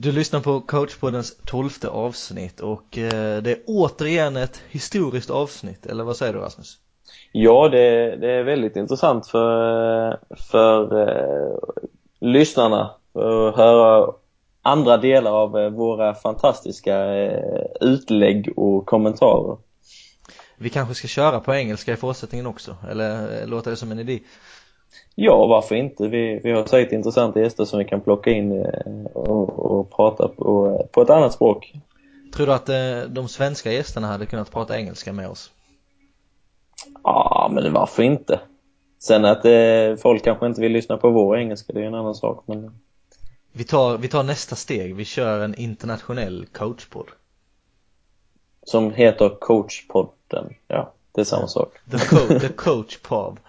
Du lyssnar på coachpoddens tolfte avsnitt och eh, det är återigen ett historiskt avsnitt, eller vad säger du Rasmus? Ja, det, det är väldigt intressant för, för eh, lyssnarna att höra andra delar av eh, våra fantastiska eh, utlägg och kommentarer. Vi kanske ska köra på engelska i fortsättningen också, eller eh, låter det som en idé? Ja, varför inte? Vi, vi har säkert intressanta gäster som vi kan plocka in eh, och, och prata på, på ett annat språk. Tror du att eh, de svenska gästerna hade kunnat prata engelska med oss? Ja, men varför inte? Sen att eh, folk kanske inte vill lyssna på vår engelska, det är en annan sak. Men... Vi tar, vi tar nästa steg, vi kör en internationell coachpodd. Som heter Coachpodden, ja, det är samma sak. The, co the Coach Pod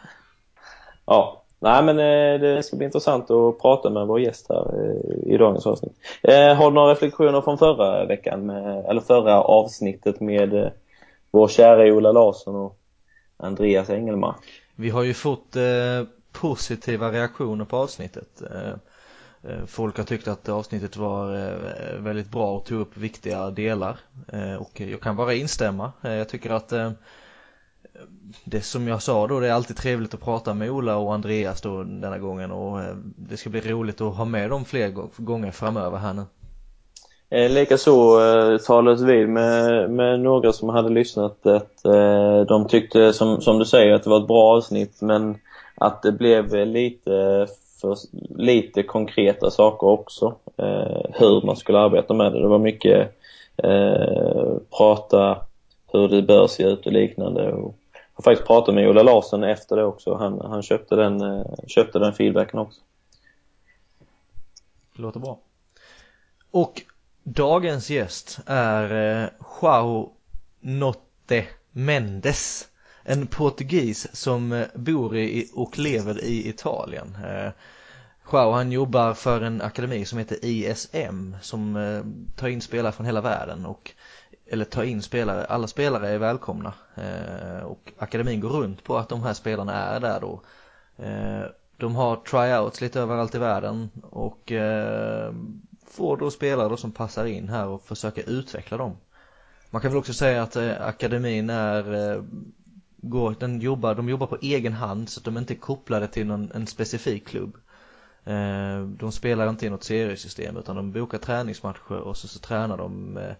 ja, Nej men eh, det ska bli intressant att prata med vår gäst här eh, i dagens avsnitt. Eh, har du några reflektioner från förra veckan, med, eller förra avsnittet med vår kära Ola Larsson och Andreas Engelmark? Vi har ju fått eh, positiva reaktioner på avsnittet. Folk har tyckt att avsnittet var väldigt bra och tog upp viktiga delar och jag kan bara instämma. Jag tycker att det som jag sa då, det är alltid trevligt att prata med Ola och Andreas då denna gången och eh, det ska bli roligt att ha med dem fler gånger framöver här nu. Eh, likaså eh, talades vid med, med några som hade lyssnat att eh, de tyckte som, som du säger att det var ett bra avsnitt men att det blev lite för lite konkreta saker också. Eh, hur man skulle arbeta med det. Det var mycket eh, prata hur det bör se ut och liknande. Och har faktiskt pratat med Ola Larsson efter det också. Han, han köpte, den, eh, köpte den feedbacken också. Låter bra. Och dagens gäst är eh, Joao Notte Mendes. En portugis som eh, bor i och lever i Italien. Eh, Joao han jobbar för en akademi som heter ISM som tar in spelare från hela världen och eller ta in spelare, alla spelare är välkomna eh, och akademin går runt på att de här spelarna är där då. Eh, de har tryouts lite överallt i världen och eh, får då spelare då som passar in här och försöker utveckla dem. Man kan väl också säga att eh, akademin är eh, går, den jobbar, de jobbar på egen hand så att de inte är kopplade till någon, en specifik klubb. Eh, de spelar inte i något seriesystem utan de bokar träningsmatcher och så, så tränar de eh,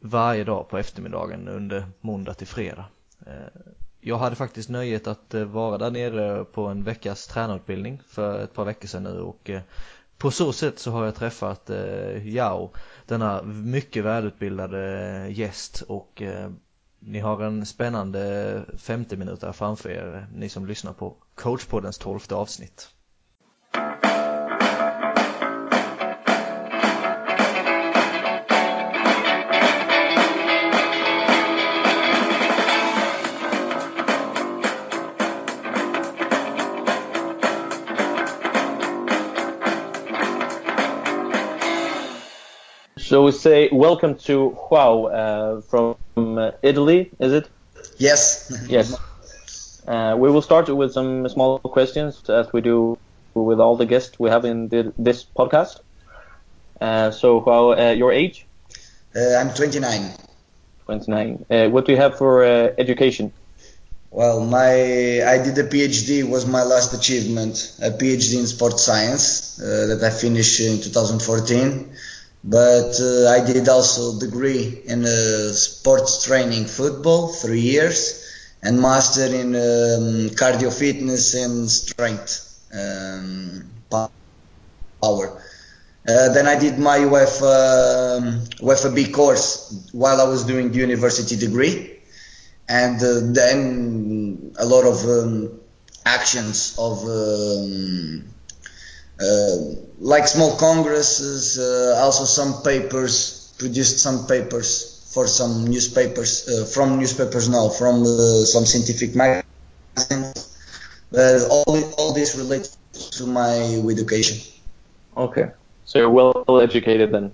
varje dag på eftermiddagen under måndag till fredag. Eh, jag hade faktiskt nöjet att eh, vara där nere på en veckas tränarutbildning för ett par veckor sedan nu och eh, på så sätt så har jag träffat Jao, denna mycket välutbildade gäst och ni har en spännande 50 minuter framför er, ni som lyssnar på coachpoddens tolfte avsnitt. Say welcome to Joao uh, from uh, Italy, is it? Yes. yes. Uh, we will start with some small questions as we do with all the guests we have in the, this podcast. Uh, so, uh, your age? Uh, I'm 29. 29. what do you have for education? Well, my I did a PhD was my last achievement, a PhD in sports science that I finished in 2014 but uh, I did also degree in uh, sports training football three years and master in um, cardio fitness and strength um, power. Uh, then I did my UEFA, um, UEFA B course while I was doing the university degree, and uh, then a lot of um, actions of um, like small congresses, uh, also some papers, produced some papers for some newspapers, uh, from newspapers now, from some scientific magazines. all, all this relates to my education. Okay, so you're well educated then.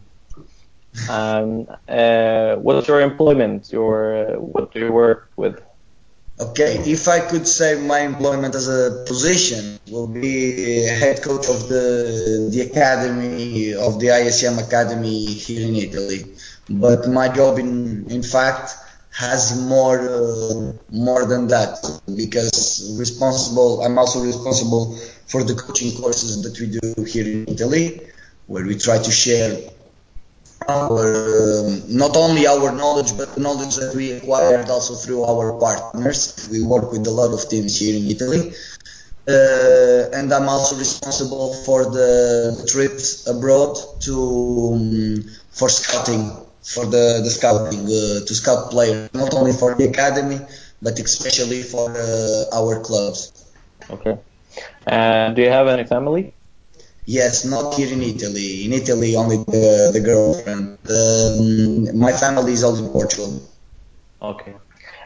um, uh, what's your employment? Your uh, what do you work with? Okay, if I could say my employment as a position will be head coach of the the academy of the ISM academy here in Italy, but my job in in fact has more uh, more than that because responsible I'm also responsible for the coaching courses that we do here in Italy, where we try to share our um, not only our knowledge but the knowledge that we acquired also through our partners. We work with a lot of teams here in Italy. Uh, and I'm also responsible for the trips abroad to um, for scouting for the, the scouting uh, to scout players not only for the academy but especially for uh, our clubs. Okay. And do you have any family? Yes, not here in Italy. In Italy, only the, the girlfriend. Um, my family is all in Portugal. Okay.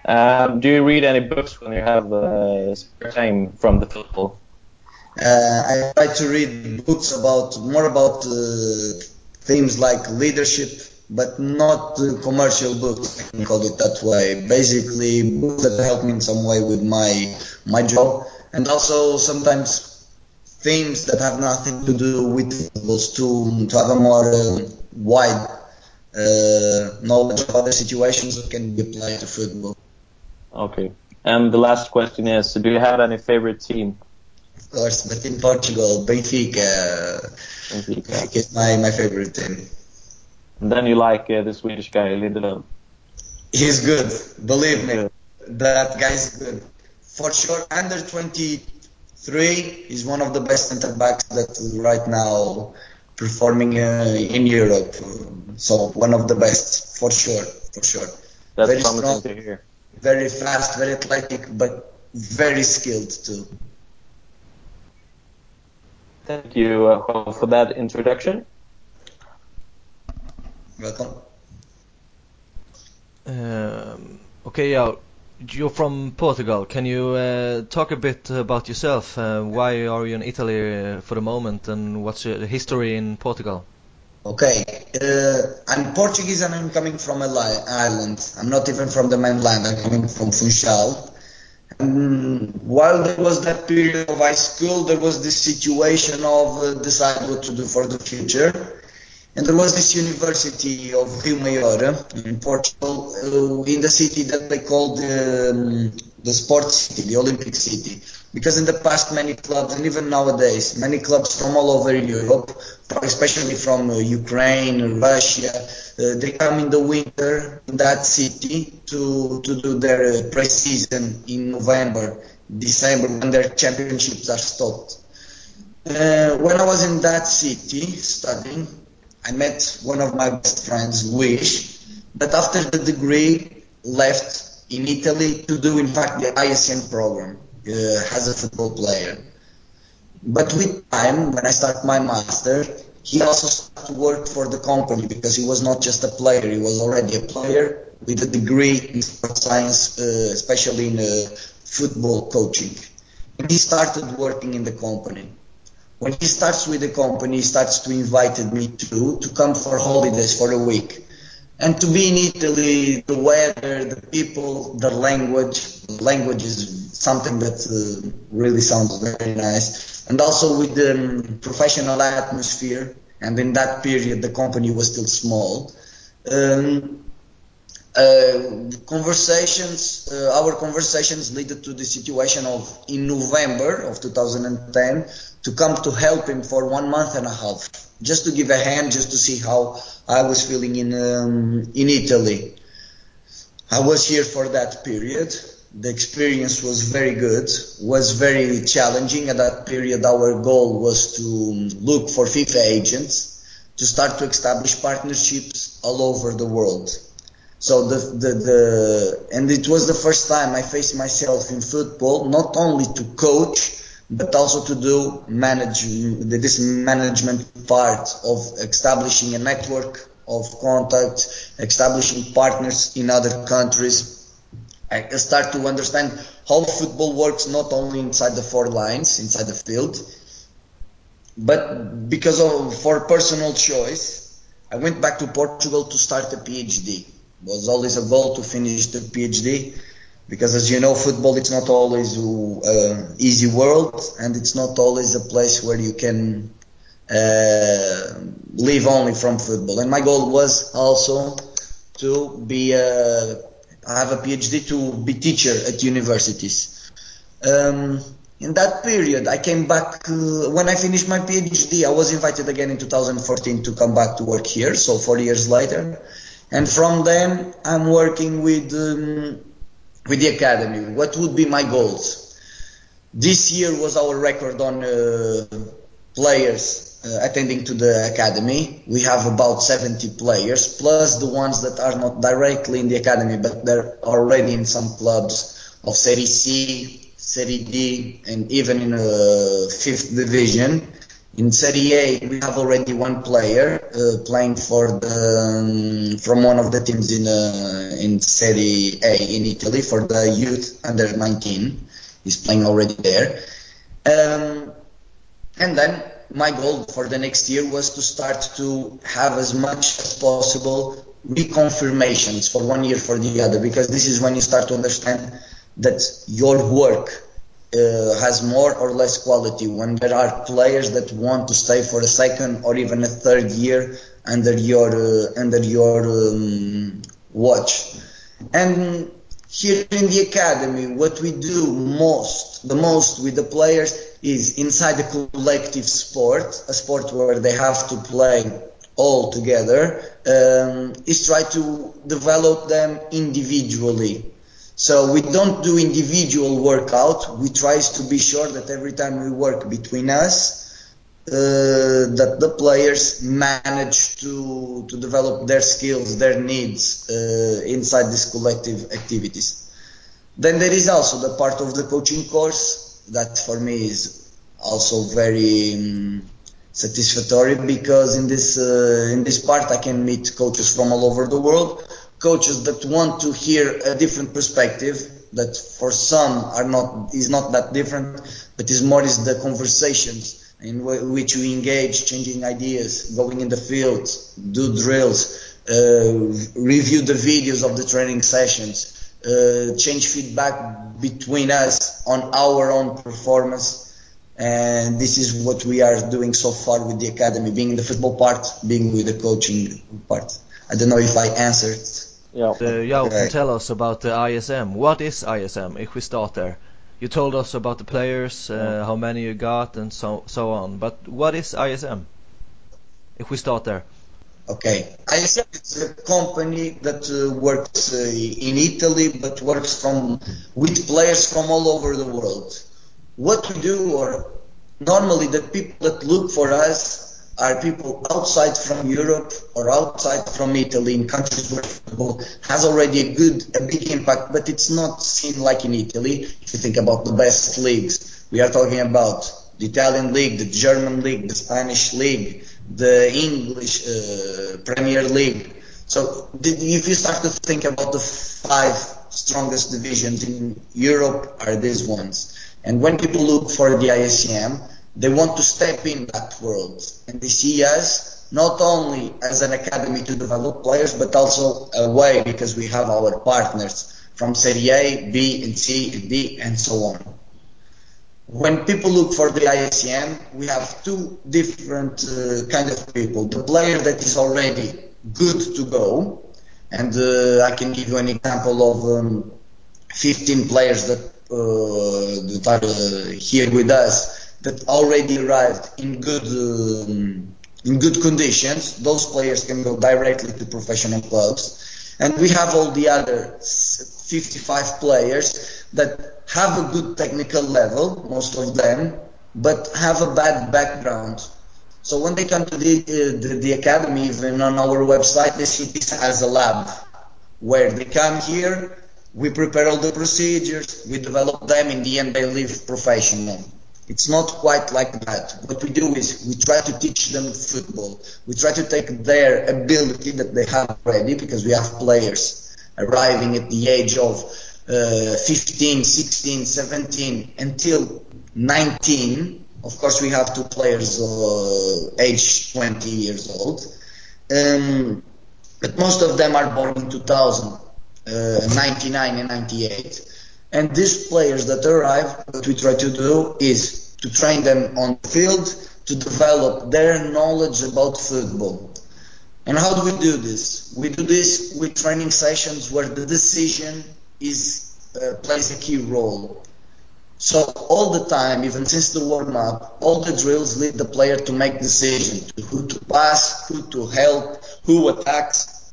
Um, do you read any books when you have uh, spare time from the football? Uh, I try to read books about more about uh, themes like leadership, but not uh, commercial books. I can call it that way. Basically, books that help me in some way with my my job, and also sometimes things that have nothing to do with footballs to, to have a more uh, wide uh, knowledge of other situations that can be applied to football. Okay. And the last question is, do you have any favorite team? Of course, but in Portugal, Benfica, Benfica. Benfica is my, my favorite team. And then you like uh, the Swedish guy, Lindelöf. He's good, believe me. That guy's good. For sure, under 23 is one of the best centre backs that right now performing uh, in Europe. So one of the best, for sure, for sure. That's Very promising strong. to hear. very fast, very athletic, but very skilled too. Thank you uh, for that introduction. Welcome. Um, okay, yeah, you're from Portugal. Can you uh, talk a bit about yourself? Uh, why are you in Italy uh, for the moment, and what's your history in Portugal? Okay, uh, I'm Portuguese and I'm coming from a li- island. I'm not even from the mainland. I'm coming from Funchal. And while there was that period of high school, there was this situation of uh, decide what to do for the future. And there was this university of Rio Maior in Portugal, uh, in the city that they called um, the sports city, the Olympic city. Because in the past, many clubs, and even nowadays, many clubs from all over Europe, especially from uh, Ukraine, Russia, uh, they come in the winter in that city to, to do their uh, pre-season in November, December, when their championships are stopped. Uh, when I was in that city studying, I met one of my best friends, Luis, but after the degree left in Italy to do in fact the ISM program uh, as a football player. But with time, when I started my master, he also started to work for the company because he was not just a player, he was already a player with a degree in sports science, uh, especially in uh, football coaching. And he started working in the company. When he starts with the company, he starts to invite me to to come for holidays for a week. And to be in Italy, the weather, the people, the language, language is something that uh, really sounds very nice. And also with the um, professional atmosphere, and in that period the company was still small. Um, uh, conversations, uh, our conversations led to the situation of in November of 2010 to come to help him for one month and a half, just to give a hand, just to see how I was feeling in um, in Italy. I was here for that period. The experience was very good, was very challenging. At that period, our goal was to look for FIFA agents to start to establish partnerships all over the world. So the, the, the, and it was the first time I faced myself in football, not only to coach, but also to do manage, this management part of establishing a network of contacts, establishing partners in other countries. I start to understand how football works not only inside the four lines, inside the field, but because of, for personal choice, I went back to Portugal to start a PhD It was always a goal to finish the PhD, because as you know, football it's not always uh, easy world, and it's not always a place where you can uh, live only from football. And my goal was also to be a, I have a PhD to be teacher at universities. Um, in that period, I came back uh, when I finished my PhD. I was invited again in 2014 to come back to work here. So four years later, and from then I'm working with um, with the academy. What would be my goals? This year was our record on uh, players uh, attending to the academy. We have about 70 players, plus the ones that are not directly in the academy, but they're already in some clubs of Serie C, Serie D, and even in a fifth division. In Serie A, we have already one player uh, playing for the um, from one of the teams in uh, in Serie A in Italy for the youth under 19. He's playing already there. Um, and then my goal for the next year was to start to have as much as possible reconfirmations for one year for the other because this is when you start to understand that your work uh, has more or less quality. When there are players that want to stay for a second or even a third year under your uh, under your um, watch. And here in the academy what we do most the most with the players is inside the collective sport a sport where they have to play all together um, is try to develop them individually so we don't do individual workout. We try to be sure that every time we work between us, uh, that the players manage to to develop their skills, their needs uh, inside these collective activities. Then there is also the part of the coaching course that for me is also very um, satisfactory because in this uh, in this part I can meet coaches from all over the world coaches that want to hear a different perspective that for some are not is not that different but is more is the conversations in which we engage changing ideas going in the field do drills uh, review the videos of the training sessions uh, change feedback between us on our own performance. And this is what we are doing so far with the academy being in the football part being with the coaching part. I don't know if I answered yeah. Uh, yeah, tell us about the ISM. What is ISM, if we start there? You told us about the players, uh, yeah. how many you got, and so so on. But what is ISM, if we start there? Okay, ISM is a company that uh, works uh, in Italy, but works from with players from all over the world. What we do, or normally the people that look for us are people outside from Europe or outside from Italy in countries where football has already a good, a big impact, but it's not seen like in Italy. If you think about the best leagues, we are talking about the Italian league, the German league, the Spanish league, the English uh, Premier League. So if you start to think about the five strongest divisions in Europe are these ones. And when people look for the ISM, they want to step in that world and they see us not only as an academy to develop players, but also a way because we have our partners from Serie A, B, and C, and D, and so on. When people look for the ISM, we have two different uh, kind of people. The player that is already good to go, and uh, I can give you an example of um, 15 players that, uh, that are uh, here with us that already arrived in good um, in good conditions, those players can go directly to professional clubs. And we have all the other 55 players that have a good technical level, most of them, but have a bad background. So when they come to the, uh, the, the academy, even on our website, they see this as a lab where they come here, we prepare all the procedures, we develop them, in the end they leave professional. It's not quite like that. What we do is we try to teach them football. We try to take their ability that they have already because we have players arriving at the age of uh, 15, 16, 17 until 19. Of course, we have two players uh, age 20 years old. Um, but most of them are born in 2000, uh, 99 and 98 And these players that arrive, what we try to do is to train them on the field, to develop their knowledge about football. And how do we do this? We do this with training sessions where the decision is uh, plays a key role. So all the time, even since the warm up, all the drills lead the player to make decisions: to who to pass, who to help, who attacks,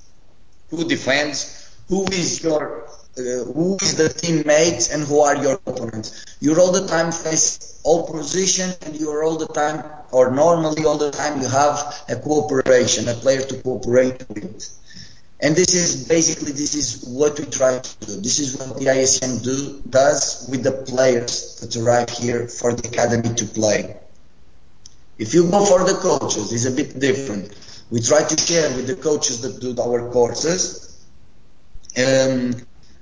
who defends, who is your who is the teammate and who are your opponents. You're all the time face all position and you're all the time or normally all the time you have a cooperation, a player to cooperate with. And this is basically this is what we try to do. This is what the ISM do does with the players that arrive here for the academy to play. If you go for the coaches, it's a bit different. We try to share with the coaches that do our courses um,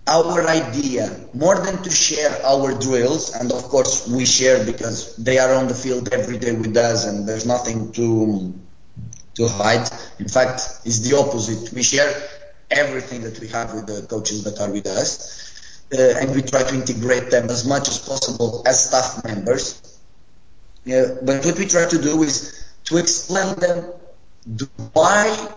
our idea, more than to share our drills, and of course we share because they are on the field every day with us, and there's nothing to to hide. In fact, it's the opposite. We share everything that we have with the coaches that are with us, uh, and we try to integrate them as much as possible as staff members. Yeah, but what we try to do is to explain them why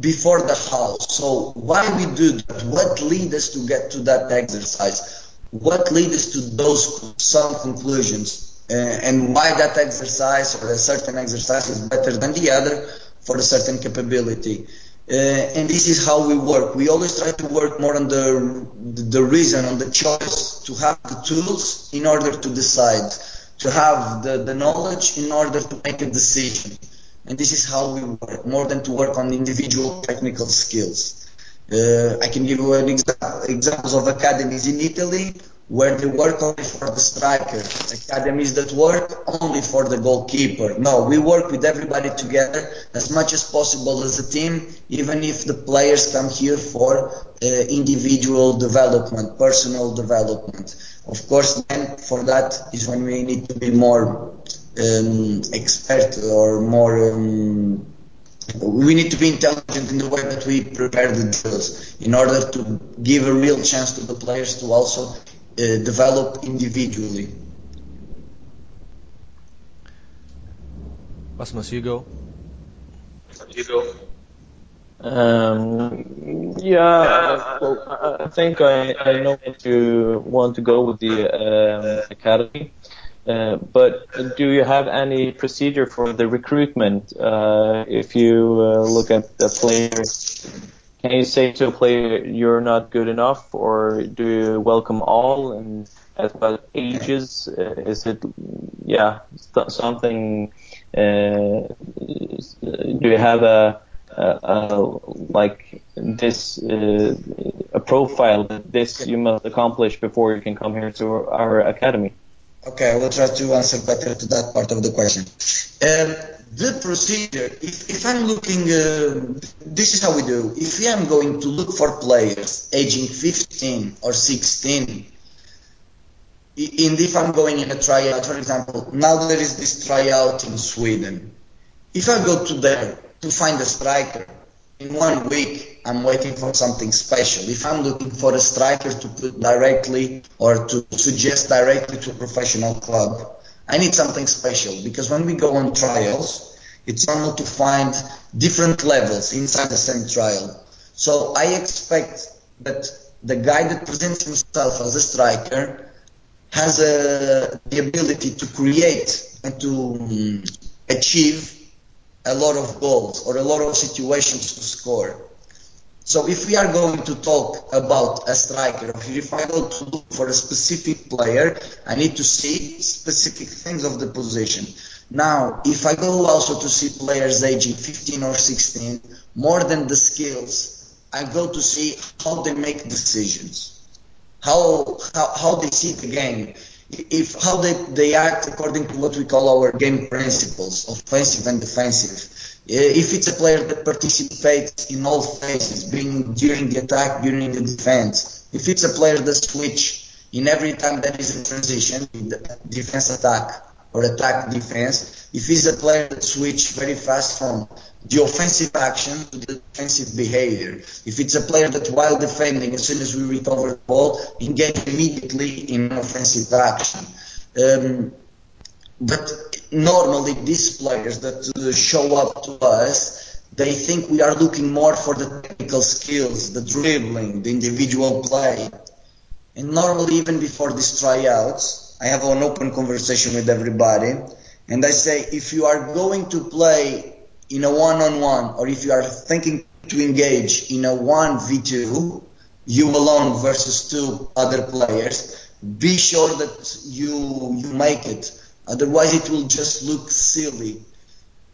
before the house. So why we do that? What leads us to get to that exercise? What leads us to those some conclusions? Uh, and why that exercise or a certain exercise is better than the other for a certain capability? Uh, and this is how we work. We always try to work more on the the reason, on the choice, to have the tools in order to decide, to have the, the knowledge in order to make a decision. And this is how we work, more than to work on individual technical skills. Uh, I can give you an exa- examples of academies in Italy where they work only for the striker, academies that work only for the goalkeeper. No, we work with everybody together as much as possible as a team, even if the players come here for uh, individual development, personal development. Of course, then for that is when we need to be more um, expert or more um, we need to be intelligent in the way that we prepare the drills in order to give a real chance to the players to also uh, develop individually. Rasmus, you go. You go. Um, yeah, well, I think I, I know what you want to go with the um, academy. Uh, but do you have any procedure for the recruitment? Uh, if you uh, look at the players, can you say to a player you're not good enough, or do you welcome all? And as about ages, uh, is it yeah something? Uh, do you have a, a, a like this a profile that this you must accomplish before you can come here to our academy? Okay, I will try to answer better to that part of the question. Um, the procedure, if, if I'm looking, uh, this is how we do. If I am going to look for players aging 15 or 16, and if I'm going in a tryout, for example, now there is this tryout in Sweden. If I go to there to find a striker, in one week I'm waiting for something special. If I'm looking for a striker to put directly or to suggest directly to a professional club, I need something special because when we go on trials, it's normal to find different levels inside the same trial. So I expect that the guy that presents himself as a striker has a, the ability to create and to um, achieve a lot of goals or a lot of situations to score. So if we are going to talk about a striker, if I go to look for a specific player, I need to see specific things of the position. Now, if I go also to see players aging 15 or 16, more than the skills, I go to see how they make decisions, how how, how they see the game if how they, they act according to what we call our game principles, offensive and defensive. If it's a player that participates in all phases, being during the attack, during the defense, if it's a player that switch in every time there is a transition, defense attack or attack defense, if he's a player that switch very fast from the offensive action to the defensive behavior. If it's a player that while defending, as soon as we recover the ball, engage immediately in offensive action. Um, but normally these players that uh, show up to us, they think we are looking more for the technical skills, the dribbling, the individual play. And normally even before these tryouts, I have an open conversation with everybody and I say, if you are going to play in a one-on-one or if you are thinking to engage in a 1v2, you alone versus two other players, be sure that you, you make it. Otherwise it will just look silly.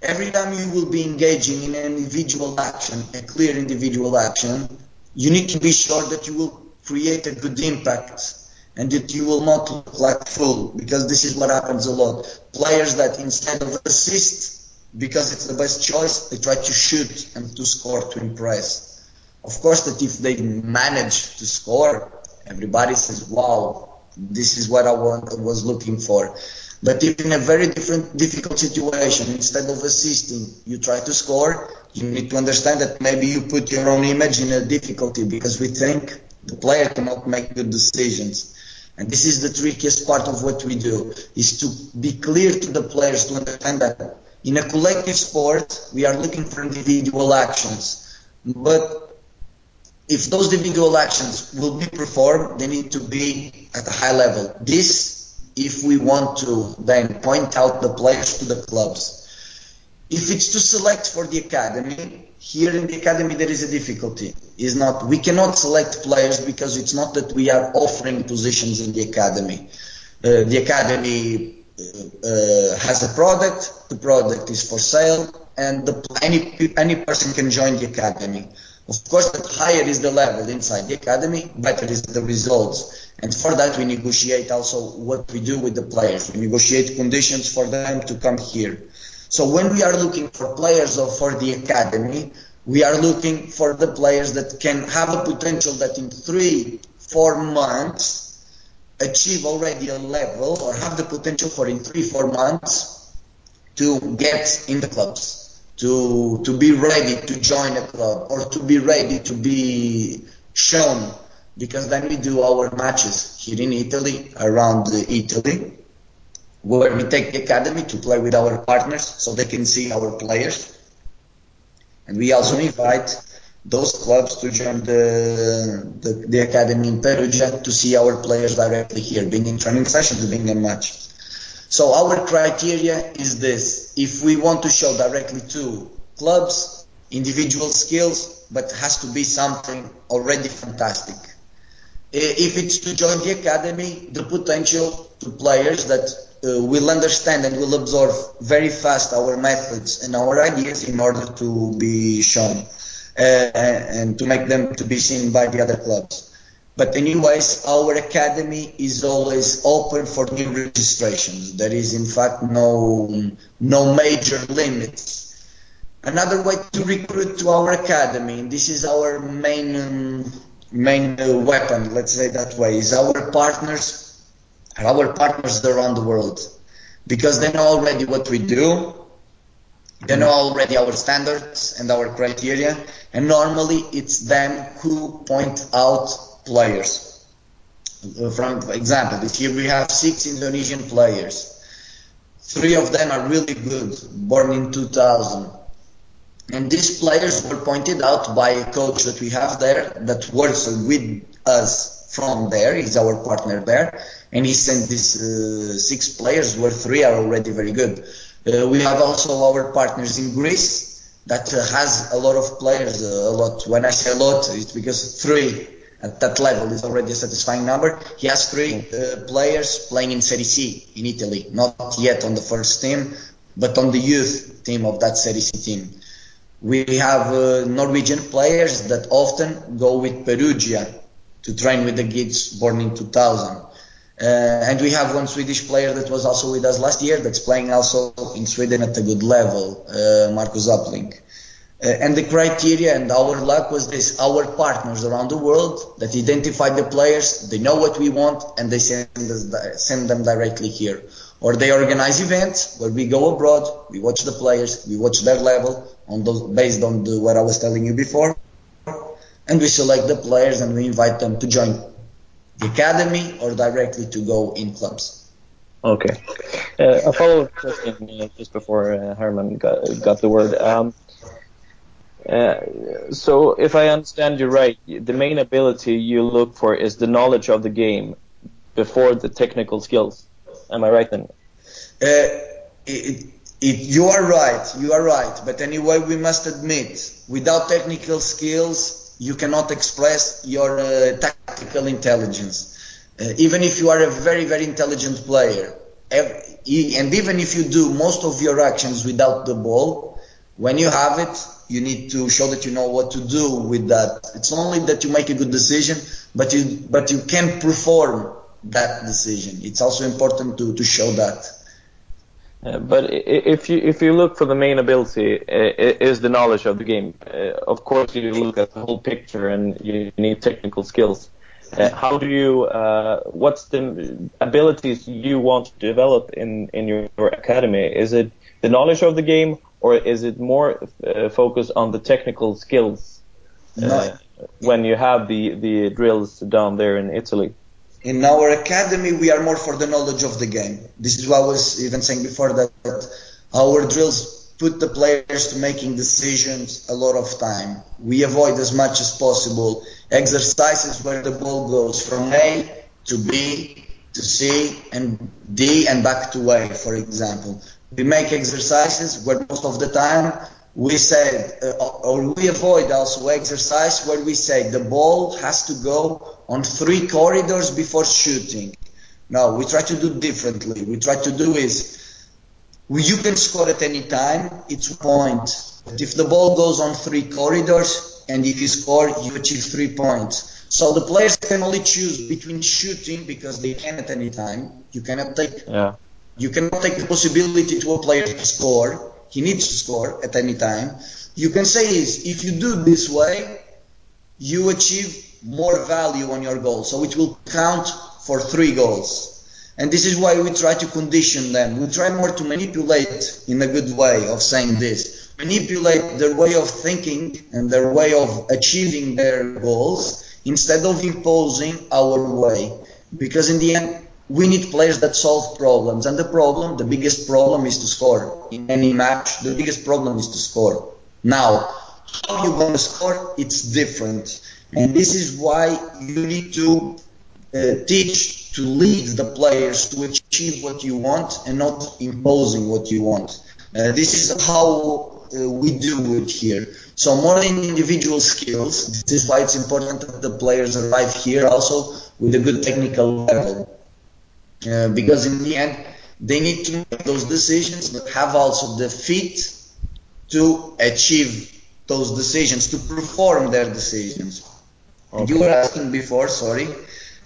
Every time you will be engaging in an individual action, a clear individual action, you need to be sure that you will create a good impact and that you will not look like a fool because this is what happens a lot. Players that instead of assist because it's the best choice, they try to shoot and to score to impress. Of course, that if they manage to score, everybody says, "Wow, this is what I want, was looking for." But if in a very different, difficult situation, instead of assisting, you try to score, you need to understand that maybe you put your own image in a difficulty because we think the player cannot make good decisions. And this is the trickiest part of what we do, is to be clear to the players to understand that in a collective sport, we are looking for individual actions. But if those individual actions will be performed, they need to be at a high level. This, if we want to then point out the players to the clubs. If it's to select for the academy, here in the academy there is a difficulty. Is not we cannot select players because it's not that we are offering positions in the academy. Uh, the academy uh, has a product, the product is for sale, and the, any any person can join the academy. Of course, the higher is the level inside the academy, better is the results. And for that, we negotiate also what we do with the players. We negotiate conditions for them to come here. So when we are looking for players or for the academy, we are looking for the players that can have a potential that in three, four months achieve already a level or have the potential for in three, four months to get in the clubs, to, to be ready to join a club or to be ready to be shown because then we do our matches here in Italy, around Italy, where we take the academy to play with our partners so they can see our players. And we also invite those clubs to join the, the, the academy in Perugia to see our players directly here, being in training sessions, being in match. So our criteria is this: if we want to show directly to clubs, individual skills, but has to be something already fantastic. If it's to join the academy, the potential to players that uh, will understand and will absorb very fast our methods and our ideas in order to be shown uh, and to make them to be seen by the other clubs. But anyways, our academy is always open for new registrations. There is in fact no no major limits. Another way to recruit to our academy, this is our main um, main weapon, let's say that way, is our partners, our partners around the world, because they know already what we do, they know already our standards and our criteria, and normally it's them who point out players. From example, this year we have six Indonesian players. Three of them are really good, born in 2000. And these players were pointed out by a coach that we have there that works with us from there. He's our partner there. And he sent these uh, six players where three are already very good. Uh, we have also our partners in Greece that uh, has a lot of players, uh, a lot. When I say a lot, it's because three at that level is already a satisfying number. He has three uh, players playing in Serie C in Italy, not yet on the first team, but on the youth team of that Serie C team. We have uh, Norwegian players that often go with Perugia to train with the kids born in 2000. Uh, and we have one Swedish player that was also with us last year that's playing also in Sweden at a good level, uh, Marcus Uppling. Uh, and the criteria and our luck was this our partners around the world that identify the players they know what we want and they send us send them directly here or they organize events where we go abroad we watch the players we watch their level on based on the, what i was telling you before and we select the players and we invite them to join the academy or directly to go in clubs. Okay. Uh, a follow-up question uh, just before uh, herman got, got the word. Um, uh, so if I understand you right, the main ability you look for is the knowledge of the game before the technical skills. Am I right then? Uh, it, it, you are right, you are right. But anyway, we must admit, without technical skills, you cannot express your uh, tactical intelligence. Uh, even if you are a very, very intelligent player, every, and even if you do most of your actions without the ball, when you have it, you need to show that you know what to do with that. It's only that you make a good decision, but you but you can perform that decision. It's also important to, to show that. Uh, but if you if you look for the main ability uh, is the knowledge of the game. Uh, of course, you look at the whole picture and you need technical skills. Uh, how do you? Uh, what's the abilities you want to develop in in your, your academy? Is it the knowledge of the game, or is it more uh, focused on the technical skills uh, when you have the the drills down there in Italy? In our academy, we are more for the knowledge of the game. This is what I was even saying before that our drills put the players to making decisions a lot of time. We avoid as much as possible exercises where the ball goes from A to B to C and D and back to A, for example we make exercises where most of the time we say, uh, or we avoid also exercise where we say the ball has to go on three corridors before shooting. No, we try to do differently. We try to do is you can score at any time. It's point. But if the ball goes on three corridors and if you score, you achieve three points. So the players can only choose between shooting because they can at any time. You cannot take yeah. You cannot take the possibility to a player to score. He needs to score at any time. You can say is if you do this way, you achieve more value on your goal. So it will count for three goals. And this is why we try to condition them. We try more to manipulate in a good way of saying this. Manipulate their way of thinking and their way of achieving their goals instead of imposing our way. Because in the end, we need players that solve problems. And the problem, the biggest problem is to score. In any match, the biggest problem is to score. Now, how you going to score, it's different. And this is why you need to uh, teach, to lead the players to achieve what you want and not imposing what you want. Uh, this is how uh, we do it here. So more than individual skills, this is why it's important that the players arrive here also with a good technical level. Uh, because in the end they need to make those decisions but have also the fit to achieve those decisions to perform their decisions okay. you were asking before sorry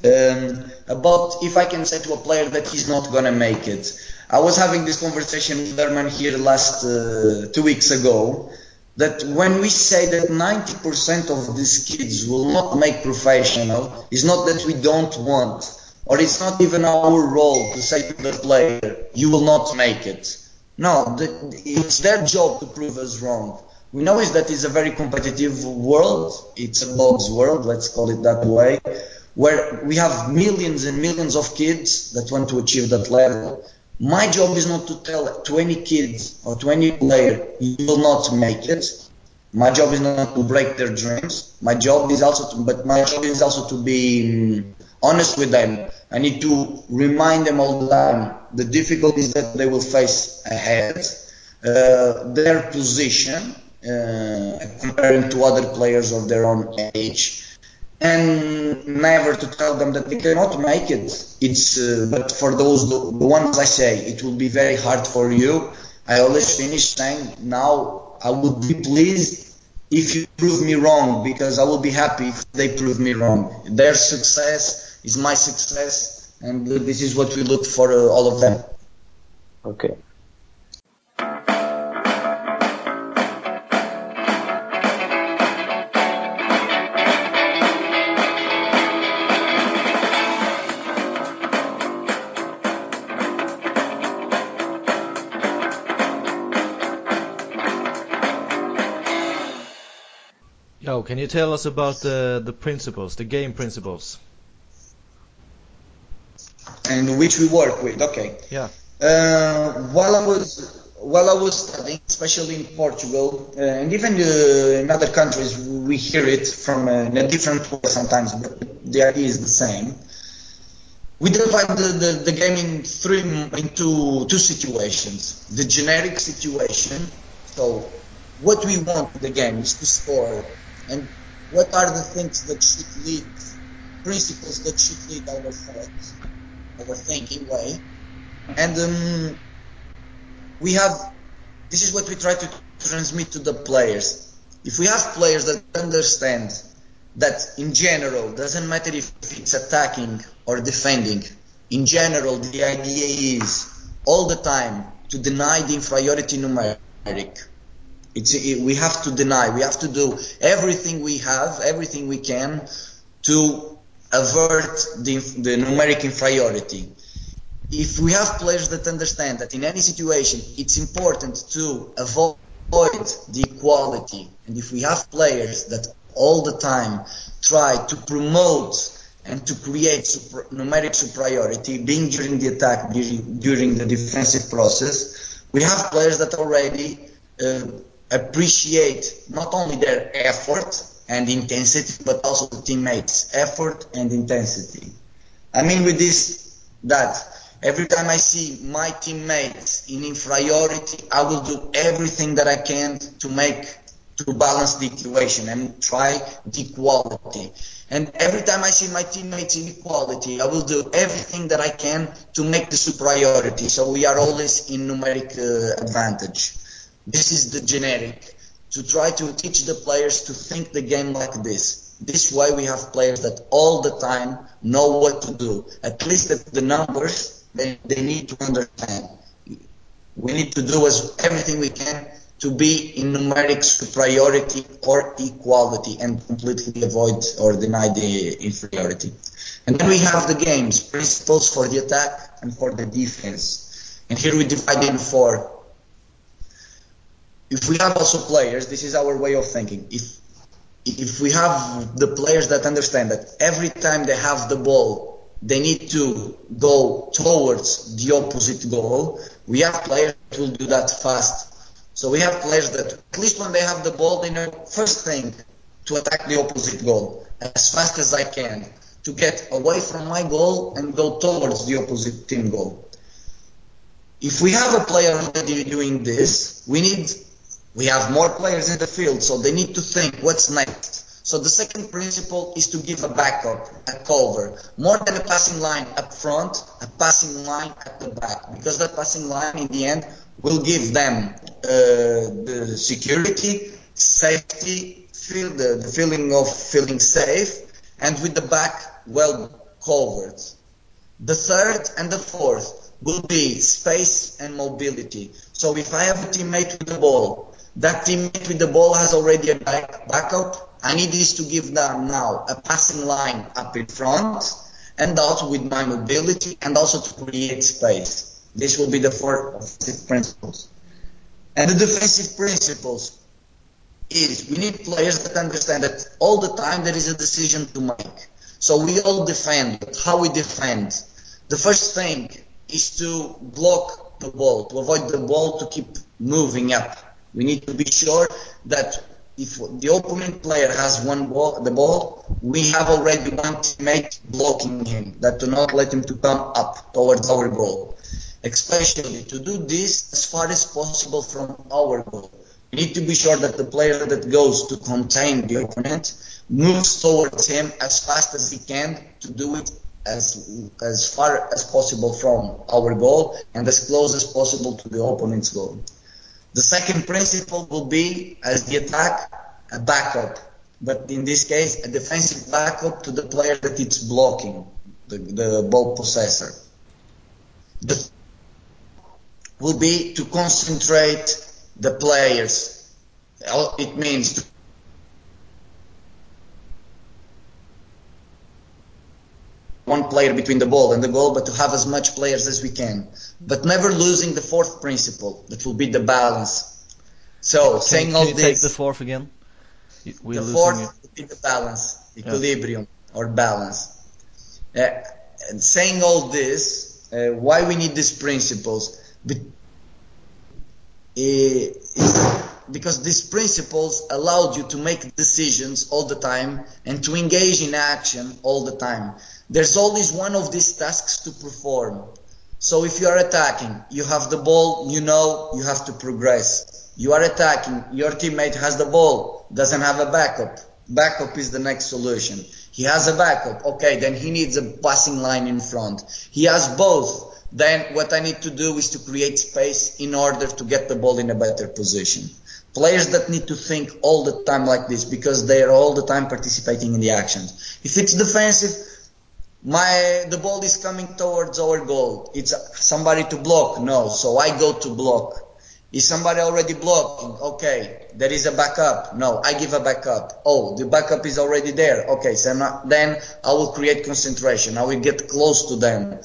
um, about if I can say to a player that he's not gonna make it I was having this conversation with Herman here last uh, two weeks ago that when we say that 90% of these kids will not make professional, it's not that we don't want, or it's not even our role to say to the player, you will not make it. No, the, it's their job to prove us wrong. We know is that it's a very competitive world. It's a dog's world, let's call it that way, where we have millions and millions of kids that want to achieve that level. My job is not to tell 20 kids or 20 players, you will not make it. My job is not to break their dreams. My job is also to, but my job is also to be honest with them. I need to remind them all the time the difficulties that they will face ahead, uh, their position comparing to other players of their own age, and never to tell them that they cannot make it. It's uh, but for those the ones I say it will be very hard for you. I always finish saying now I would be pleased if you prove me wrong because I will be happy if they prove me wrong. Their success is my success, and this is what we look for uh, all of them. Okay. Can you tell us about the the principles, the game principles? And which we work with. Okay. Yeah. Uh, while I was while I was studying, especially in Portugal, uh, and even uh, in other countries, we hear it from uh, in a different way sometimes, but the idea is the same. We divide the, the, the game in three into two situations. The generic situation, so what we want in the game is to score, and what are the things that should lead, principles that should lead our thoughts, our thinking way, and um, we have this is what we try to transmit to the players. If we have players that understand that in general doesn't matter if it's attacking or defending, in general the idea is all the time to deny the inferiority numeric. It's, it, we have to deny, we have to do everything we have, everything we can to avert the, the numeric inferiority. If we have players that understand that in any situation it's important to avoid the equality, and if we have players that all the time try to promote and to create super, numeric superiority, being during the attack, during, during, the defensive process, we have players that already uh, appreciate not only their effort and intensity, but also the teammates' effort and intensity. I mean with this that Every time I see my teammates in inferiority, I will do everything that I can to make to balance the equation and try the equality. And every time I see my teammates in equality, I will do everything that I can to make the superiority. So we are always in numeric uh, advantage. This is the generic. To try to teach the players to think the game like this. This way we have players that all the time know what to do. At least the numbers they, they need to understand. We need to do as everything we can to be in numeric superiority or equality and completely avoid or deny the inferiority. And then we have the games, principles for the attack and for the defense. And here we divide in four. If we have also players, this is our way of thinking. If if we have the players that understand that every time they have the ball they need to go towards the opposite goal. We have players that will do that fast. So we have players that, at least when they have the ball, they know first thing to attack the opposite goal as fast as I can to get away from my goal and go towards the opposite team goal. If we have a player already doing this, we need, we have more players in the field, so they need to think what's next so the second principle is to give a backup, a cover, more than a passing line up front, a passing line at the back, because that passing line in the end will give them uh, the security, safety, feel the, the feeling of feeling safe, and with the back well covered. The third and the fourth will be space and mobility. So if I have a teammate with the ball, that teammate with the ball has already a back, backup, I need this to give them now a passing line up in front and also with my mobility and also to create space. This will be the four offensive principles. And the defensive principles is we need players that understand that all the time there is a decision to make. So we all defend, but how we defend? The first thing is to block the ball, to avoid the ball to keep moving up. We need to be sure that if the opponent player has one ball, the ball, we have already one teammate blocking him that do not let him to come up towards our goal. Especially to do this as far as possible from our goal. We need to be sure that the player that goes to contain the opponent moves towards him as fast as he can to do it as as far as possible from our goal and as close as possible to the opponent's goal. The second principle will be, as the attack, a backup. But in this case, a defensive backup to the player that it's blocking, the, the ball possessor. The will be to concentrate the players. It means to one player between the ball and the goal, but to have as much players as we can. But never losing the fourth principle, that will be the balance. So, can, saying can all you this. take the fourth again? We're the fourth you. would be the balance, equilibrium or balance. Uh, and saying all this, uh, why we need these principles? Is Eh, because these principles allowed you to make decisions all the time and to engage in action all the time. There's always one of these tasks to perform. So if you are attacking, you have the ball, you know you have to progress. You are attacking, your teammate has the ball, doesn't have a backup. Backup is the next solution. He has a backup, okay, then he needs a passing line in front. He has both. Then what I need to do is to create space in order to get the ball in a better position. Players that need to think all the time like this because they are all the time participating in the actions. If it's defensive, my the ball is coming towards our goal. It's somebody to block. No, so I go to block. Is somebody already blocking? Okay, there is a backup. No, I give a backup. Oh, the backup is already there. Okay, so then I will create concentration. I will get close to them.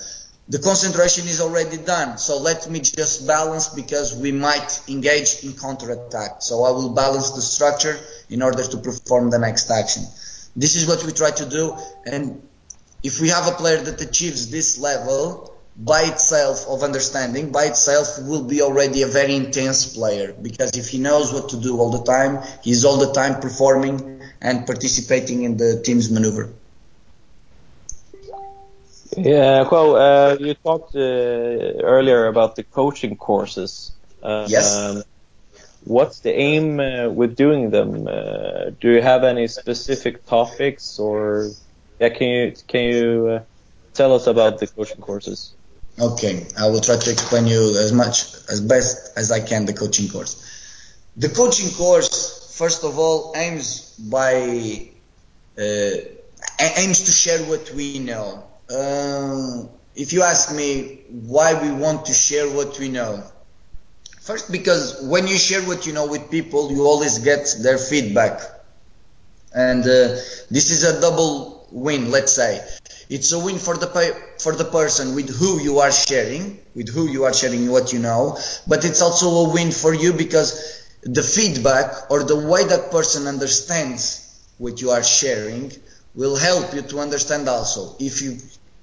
The concentration is already done. So let me just balance because we might engage in counterattack. So I will balance the structure in order to perform the next action. This is what we try to do. And if we have a player that achieves this level by itself of understanding, by itself will be already a very intense player because if he knows what to do all the time, he's all the time performing and participating in the team's maneuver. Yeah, well, uh, you talked uh, earlier about the coaching courses. Uh, Yes. Um, what's the aim uh, with doing them? Uh, do you have any specific topics, or yeah, can you can you uh, tell us about the coaching courses? Okay, I will try to explain you as much as best as I can the coaching course. The coaching course, first of all, aims by uh, aims to share what we know. Um, if you ask me why we want to share what we know, first because when you share what you know with people, you always get their feedback, and uh, this is a double win. Let's say it's a win for the for the person with who you are sharing, with who you are sharing what you know, but it's also a win for you because the feedback or the way that person understands what you are sharing will help you to understand also if you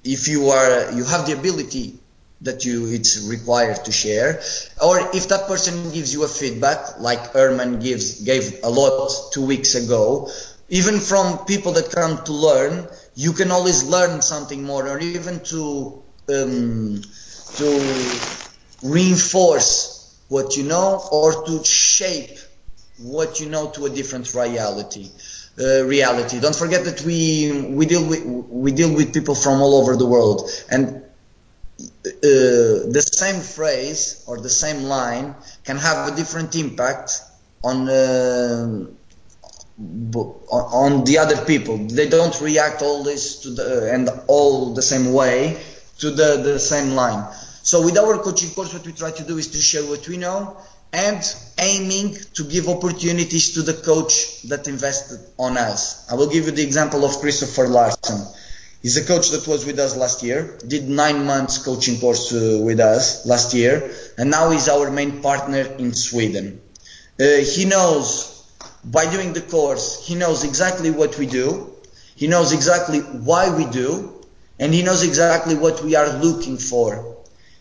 if you are you have the ability that you it's required to share or if that person gives you a feedback like Herman gives gave a lot two weeks ago even from people that come to learn you can always learn something more or even to um, to reinforce what you know or to shape what you know to a different reality uh, reality don't forget that we we deal with we deal with people from all over the world and uh, the same phrase or the same line can have a different impact on uh, on the other people. They don't react always to the and all the same way to the the same line. So with our coaching course, what we try to do is to share what we know and aiming to give opportunities to the coach that invested on us. I will give you the example of Christopher Larson. He's a coach that was with us last year, did nine months coaching course uh, with us last year, and now he's our main partner in Sweden. Uh, he knows by doing the course, he knows exactly what we do, he knows exactly why we do, and he knows exactly what we are looking for.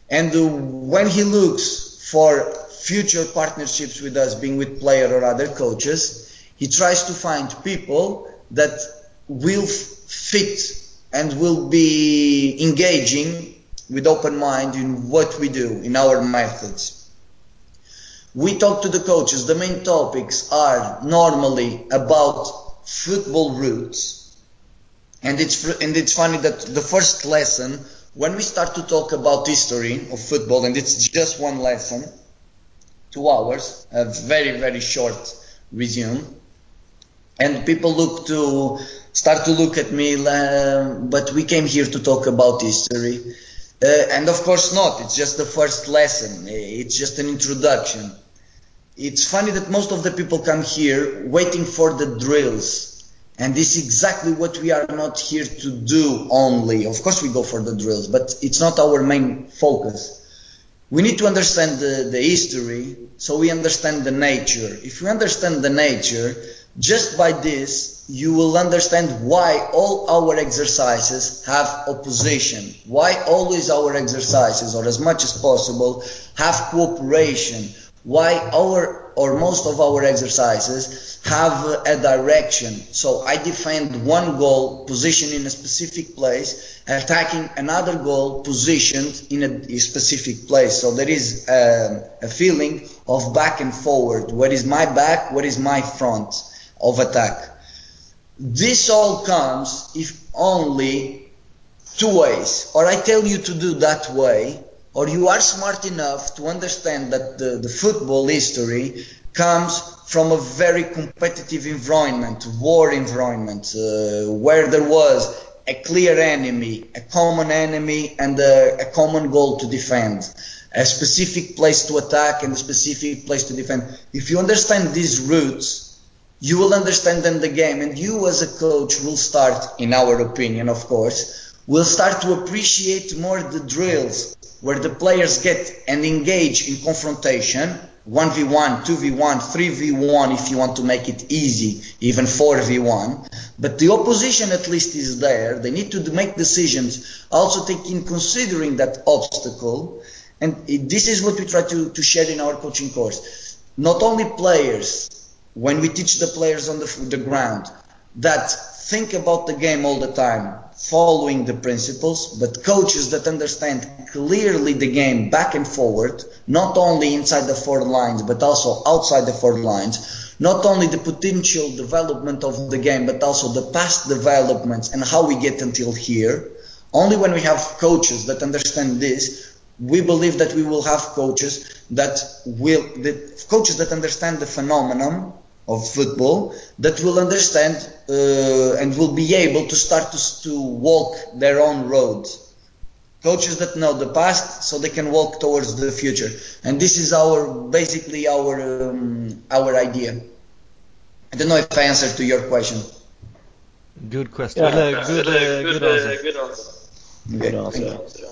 And uh, when he looks for future partnerships with us, being with player or other coaches, he tries to find people that will fit and will be engaging with open mind in what we do, in our methods. We talk to the coaches. The main topics are normally about football roots, and it's and it's funny that the first lesson, when we start to talk about history of football, and it's just one lesson, two hours, a very very short resume, and people look to start to look at me, but we came here to talk about history. Uh, and of course not, it's just the first lesson, it's just an introduction. It's funny that most of the people come here waiting for the drills. And this is exactly what we are not here to do only. Of course we go for the drills, but it's not our main focus. We need to understand the, the history so we understand the nature. If you understand the nature, Just by this, you will understand why all our exercises have opposition, why always our exercises, or as much as possible, have cooperation, why our or most of our exercises have a direction. So I defend one goal positioned in a specific place, attacking another goal positioned in a specific place. So there is a, a feeling of back and forward. What is my back? What is my front of attack? This all comes if only two ways. Or I tell you to do that way, or you are smart enough to understand that the, the football history comes from a very competitive environment, war environment, uh, where there was a clear enemy, a common enemy, and a, a, common goal to defend, a specific place to attack and a specific place to defend. If you understand these roots, you will understand then the game, and you as a coach will start, in our opinion, of course, will start to appreciate more the drills where the players get and engage in confrontation 1v1, 2v1, 3v1 if you want to make it easy, even 4v1. But the opposition at least is there. They need to make decisions, also taking considering that obstacle. And this is what we try to, to share in our coaching course. Not only players, when we teach the players on the, the ground, that think about the game all the time, following the principles, but coaches that understand clearly the game back and forward, not only inside the four lines, but also outside the four lines, not only the potential development of the game, but also the past developments and how we get until here. Only when we have coaches that understand this, we believe that we will have coaches that will, the coaches that understand the phenomenon of football that will understand uh, and will be able to start to, to walk their own road. Coaches that know the past so they can walk towards the future. And this is our, basically our, um, our idea. I don't know if I answered to your question. Good question. Yeah, uh, good, uh, good, uh, answer. Good answer. Good answer.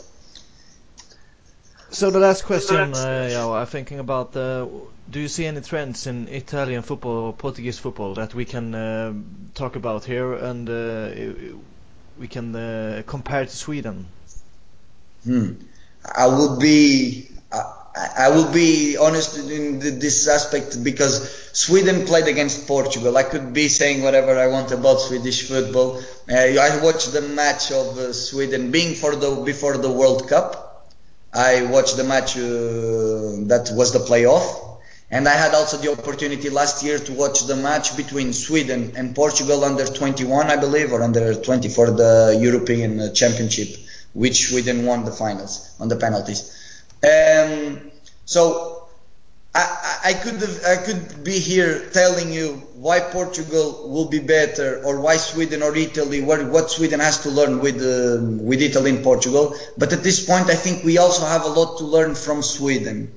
So the last question, uh, yeah, I'm thinking about uh, do you see any trends in Italian football or Portuguese football that we can uh, talk about here and uh, we can uh, compare to Sweden? Hmm. I would be I, I will be honest in this aspect because Sweden played against Portugal. I could be saying whatever I want about Swedish football. Uh, I watched the match of uh, Sweden being for the before the World Cup. I watched the match uh, that was the playoff and I had also the opportunity last year to watch the match between Sweden and Portugal under 21, I believe, or under 20 for the European Championship, which Sweden won the finals on the penalties. Um, so I, I, could have, I could be here telling you why Portugal will be better, or why Sweden or Italy, what, what Sweden has to learn with uh, with Italy and Portugal. But at this point, I think we also have a lot to learn from Sweden.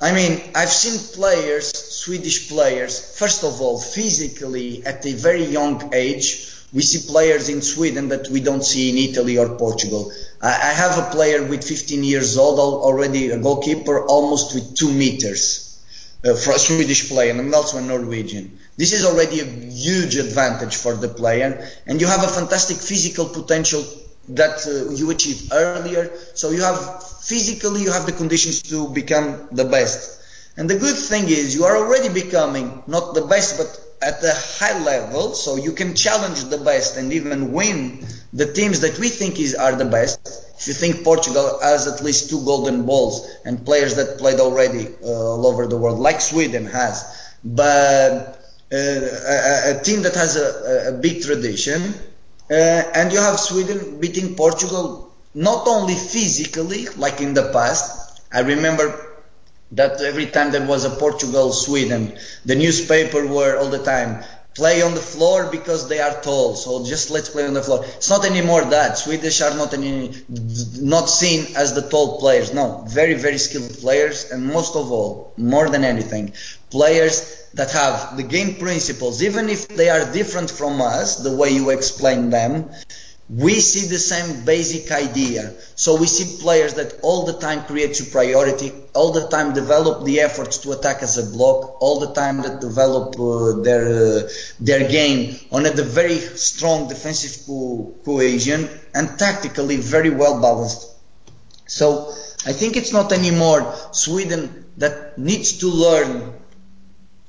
I mean, I've seen players, Swedish players, first of all, physically at a very young age. We see players in Sweden that we don't see in Italy or Portugal. I have a player with 15 years old, already a goalkeeper, almost with two meters uh, for a Swedish player, and I'm also a Norwegian. This is already a huge advantage for the player, and you have a fantastic physical potential that uh, you achieved earlier. So you have physically you have the conditions to become the best. And the good thing is you are already becoming not the best but at a high level so you can challenge the best and even win the teams that we think is are the best. If you think Portugal has at least two golden balls and players that played already uh, all over the world like Sweden has, but uh, a, a, team that has a, a big tradition uh, and you have Sweden beating Portugal not only physically, like in the past. I remember that every time there was a Portugal Sweden, the newspaper were all the time play on the floor because they are tall. So just let's play on the floor. It's not anymore that Swedish are not any not seen as the tall players. No, very very skilled players, and most of all, more than anything, players that have the game principles, even if they are different from us, the way you explain them, we see the same basic idea. So we see players that all the time create superiority, all the time develop the efforts to attack as a block, all the time that develop uh, their uh, their game on a very strong defensive co- cohesion and tactically very well balanced. So I think it's not anymore Sweden that needs to learn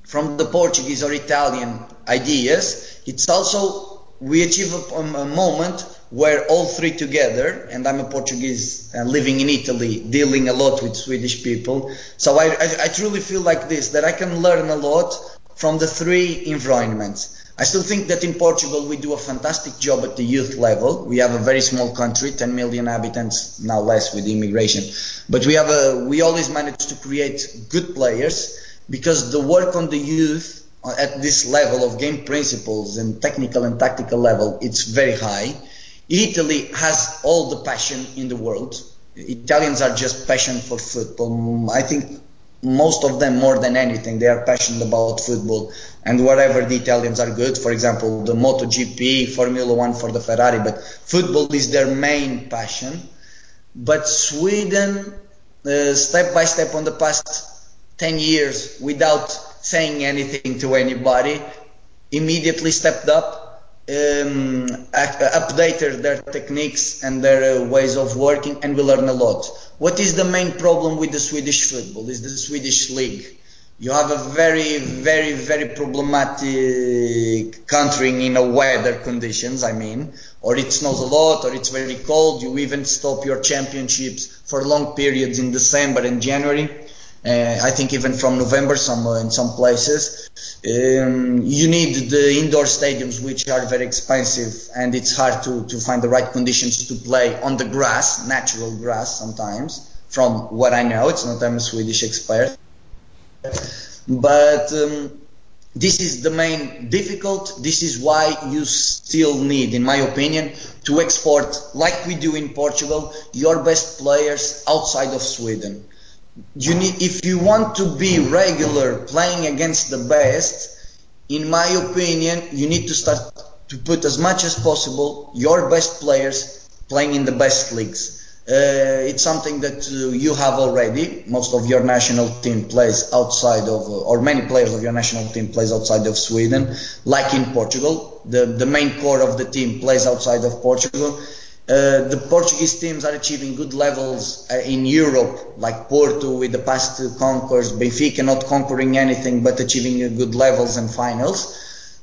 from the Portuguese or Italian ideas. It's also we achieve a, a, moment where all three together, and I'm a Portuguese uh, living in Italy, dealing a lot with Swedish people. So I, I, I, truly feel like this, that I can learn a lot from the three environments. I still think that in Portugal we do a fantastic job at the youth level. We have a very small country, 10 million inhabitants, now less with immigration. But we have a, we always manage to create good players because the work on the youth at this level of game principles and technical and tactical level, it's very high. Italy has all the passion in the world. Italians are just passionate for football. I think most of them, more than anything, they are passionate about football and whatever the Italians are good. For example, the MotoGP, Formula One for the Ferrari, but football is their main passion. But Sweden, uh, step by step, on the past 10 years, without saying anything to anybody, immediately stepped up, um, updated their techniques and their uh, ways of working, and we learn a lot. What is the main problem with the Swedish football? Is the Swedish league. You have a very, very, very problematic country in a weather conditions, I mean, or it snows a lot, or it's very cold. You even stop your championships for long periods in December and January uh, I think even from November, some uh, in some places, um, you need the indoor stadiums, which are very expensive, and it's hard to, to find the right conditions to play on the grass, natural grass sometimes. From what I know, it's not I'm a Swedish expert, but um, this is the main difficult. This is why you still need, in my opinion, to export, like we do in Portugal, your best players outside of Sweden you need if you want to be regular playing against the best in my opinion you need to start to put as much as possible your best players playing in the best leagues. Uh, it's something that uh, you have already. Most of your national team plays outside of or many players of your national team plays outside of sweden like in portugal. The, the main core of the team plays outside of portugal uh, the Portuguese teams are achieving good levels uh, in Europe, like Porto with the past two conquers, Benfica not conquering anything but achieving good levels and finals.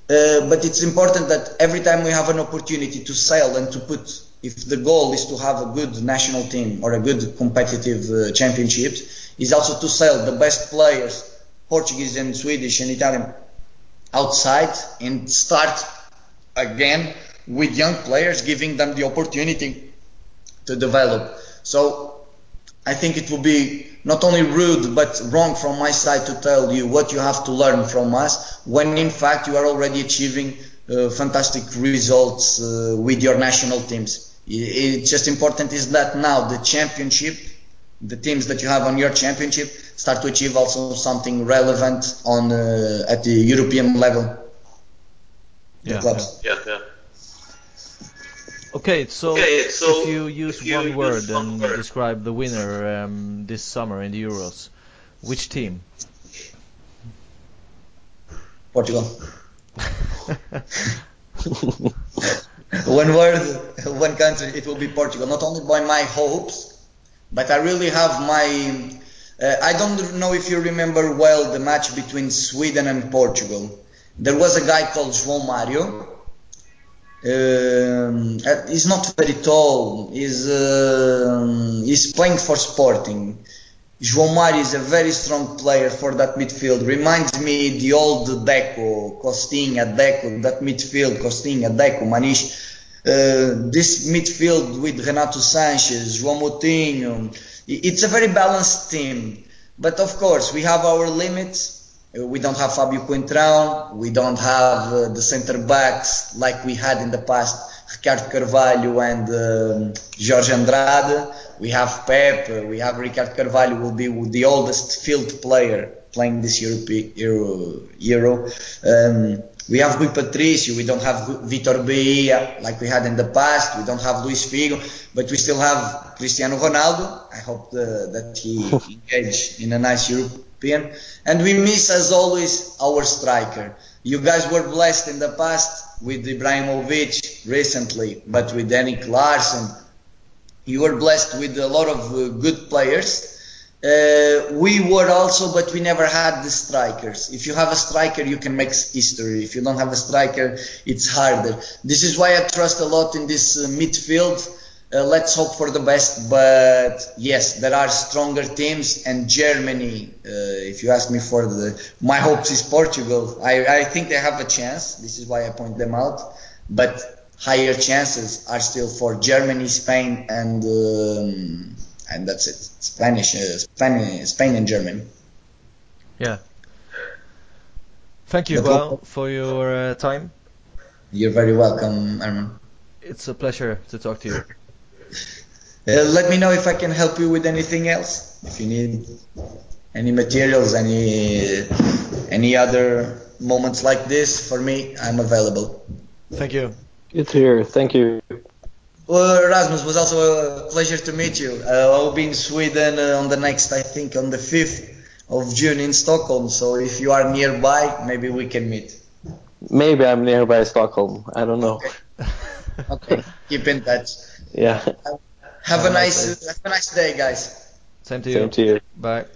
Uh, but it's important that every time we have an opportunity to sail and to put, if the goal is to have a good national team or a good competitive uh, championships, is also to sell the best players, Portuguese and Swedish and Italian, outside and start again with young players, giving them the opportunity to develop. So I think it will be not only rude but wrong from my side to tell you what you have to learn from us when in fact you are already achieving uh, fantastic results uh, with your national teams. It's just important is that now the championship, the teams that you have on your championship start to achieve also something relevant on uh, at the European level. Yeah, clubs. yeah, yeah. Okay, so, okay, so if you use if you one use word one and word. describe the winner um, this summer in the Euros, which team? Portugal. one word, one country, it will be Portugal. Not only by my hopes, but I really have my. Uh, I don't know if you remember well the match between Sweden and Portugal. There was a guy called João Mario uh, he's not very tall. He's uh, he's playing for Sporting. João Mário is a very strong player for that midfield. Reminds me the old Deco, Costinha, Deco, that midfield, Costinha, Deco, Maniche. Uh, this midfield with Renato Sanches, João Moutinho, it's a very balanced team. But of course, we have our limits we don't have Fabio Coentrão. We don't have uh, the centre backs like we had in the past, Ricardo Carvalho and um, Jorge Andrade. We have Pep. Uh, we have Ricardo Carvalho will be the oldest field player playing this Europe, Euro. Euro. Um, We have Rui Patricio, we don't have Vitor Bahia like we had in the past, we don't have Luis Figo, but we still have Cristiano Ronaldo. I hope the, that he engage in a nice European. And we miss, as always, our striker. You guys were blessed in the past with Ibrahimovic recently, but with Danny Larsson, you were blessed with a lot of uh, good players uh, we were also, but we never had the strikers. If you have a striker, you can make history. If you don't have a striker, it's harder. This is why I trust a lot in this uh, midfield. Uh, let's hope for the best. But yes, there are stronger teams, and Germany. Uh, if you ask me for the, my hopes is Portugal. I, I think they have a chance. This is why I point them out. But higher chances are still for Germany, Spain, and. Um, and that's it. Spanish, uh, Spain, Spain and Germany. Yeah. Thank you, well, for your uh, time. You're very welcome, Arman. It's a pleasure to talk to you. Uh, let me know if I can help you with anything else. If you need any materials, any any other moments like this for me, I'm available. Thank you. Good to hear. Thank you. Well, Rasmus, was also a pleasure to meet you. Uh, I'll be in Sweden uh, on the next, I think, on the 5th of June in Stockholm. So if you are nearby, maybe we can meet. Maybe I'm nearby Stockholm. I don't know. Okay. okay. Keep in touch. Yeah. Have, have a nice, have a nice day, guys. Same to you. Same to you. Bye.